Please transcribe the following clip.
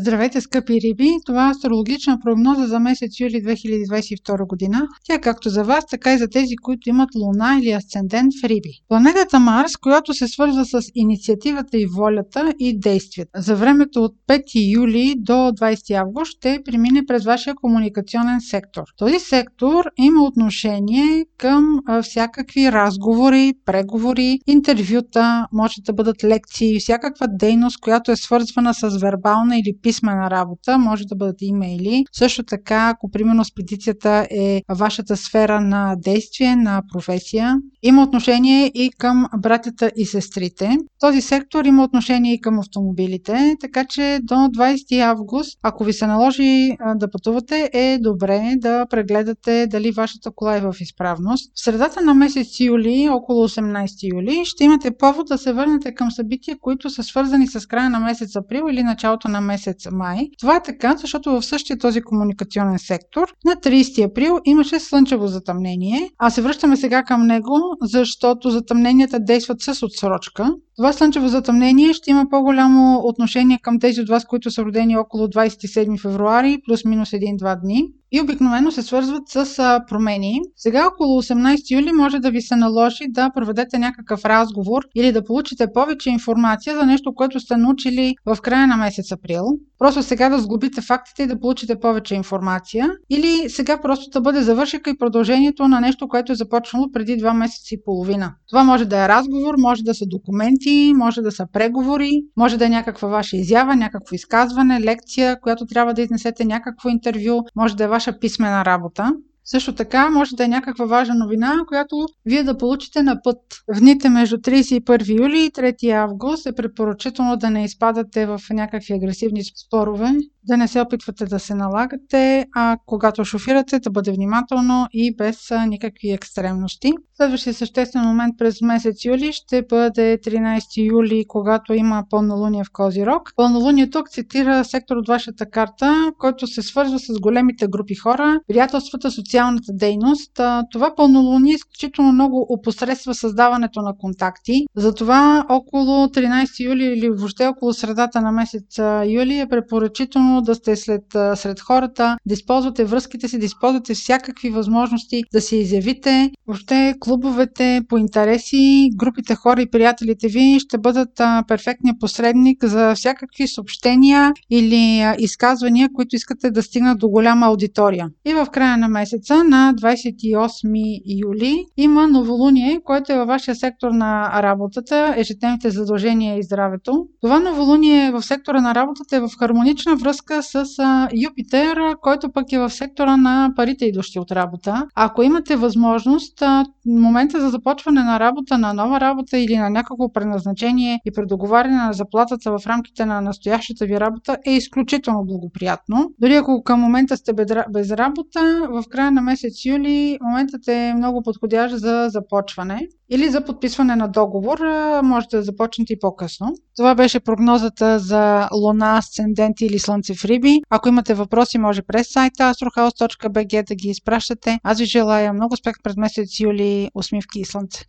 Здравейте, скъпи риби! Това е астрологична прогноза за месец юли 2022 година. Тя е както за вас, така и за тези, които имат луна или асцендент в риби. Планетата Марс, която се свързва с инициативата и волята и действията. За времето от 5 юли до 20 август ще премине през вашия комуникационен сектор. Този сектор има отношение към всякакви разговори, преговори, интервюта, може да бъдат лекции, всякаква дейност, която е свързвана с вербална или писмена работа, може да бъдат имейли. Също така, ако примерно спедицията е вашата сфера на действие, на професия, има отношение и към братята и сестрите. Този сектор има отношение и към автомобилите, така че до 20 август, ако ви се наложи да пътувате, е добре да прегледате дали вашата кола е в изправност. В средата на месец юли, около 18 юли, ще имате повод да се върнете към събития, които са свързани с края на месец април или началото на месец май. Това е така, защото в същия този комуникационен сектор на 30 април имаше слънчево затъмнение, а се връщаме сега към него, защото затъмненията действат с отсрочка. Това слънчево затъмнение ще има по-голямо отношение към тези от вас, които са родени около 27 февруари, плюс-минус 1-2 дни и обикновено се свързват с промени. Сега около 18 юли може да ви се наложи да проведете някакъв разговор или да получите повече информация за нещо, което сте научили в края на месец април. Просто сега да сглобите фактите и да получите повече информация. Или сега просто да бъде завършика и продължението на нещо, което е започнало преди 2 месеца и половина. Това може да е разговор, може да са документи, може да са преговори, може да е някаква ваша изява, някакво изказване, лекция, която трябва да изнесете някакво интервю, може да е ваша писмена работа. Също така може да е някаква важна новина, която вие да получите на път. В дните между 31 юли и 3 август е препоръчително да не изпадате в някакви агресивни спорове да не се опитвате да се налагате, а когато шофирате да бъде внимателно и без никакви екстремности. Следващия съществен момент през месец юли ще бъде 13 юли, когато има пълнолуние в Козирог. Пълнолунието акцентира сектор от вашата карта, който се свързва с големите групи хора, приятелствата, социалната дейност. Това пълнолуние изключително много опосредства създаването на контакти. Затова около 13 юли или въобще около средата на месец юли е препоръчително да сте след, сред хората, да използвате връзките си, да използвате всякакви възможности да се изявите. Въобще клубовете по интереси, групите хора и приятелите ви ще бъдат а, перфектният посредник за всякакви съобщения или изказвания, които искате да стигнат до голяма аудитория. И в края на месеца, на 28 юли, има новолуние, което е във вашия сектор на работата, ежедневните задължения и здравето. Това новолуние в сектора на работата е в хармонична връзка връзка с а, Юпитер, който пък е в сектора на парите идващи от работа. Ако имате възможност, а, момента за започване на работа, на нова работа или на някакво предназначение и предоговаряне на заплатата в рамките на настоящата ви работа е изключително благоприятно. Дори ако към момента сте без работа, в края на месец юли моментът е много подходящ за започване или за подписване на договор. Можете да започнете и по-късно. Това беше прогнозата за Луна, Асцендент или Слънце в Риби. Ако имате въпроси, може през сайта astrohouse.bg да ги изпращате. Аз ви желая много успех през месец юли, усмивки и слънце.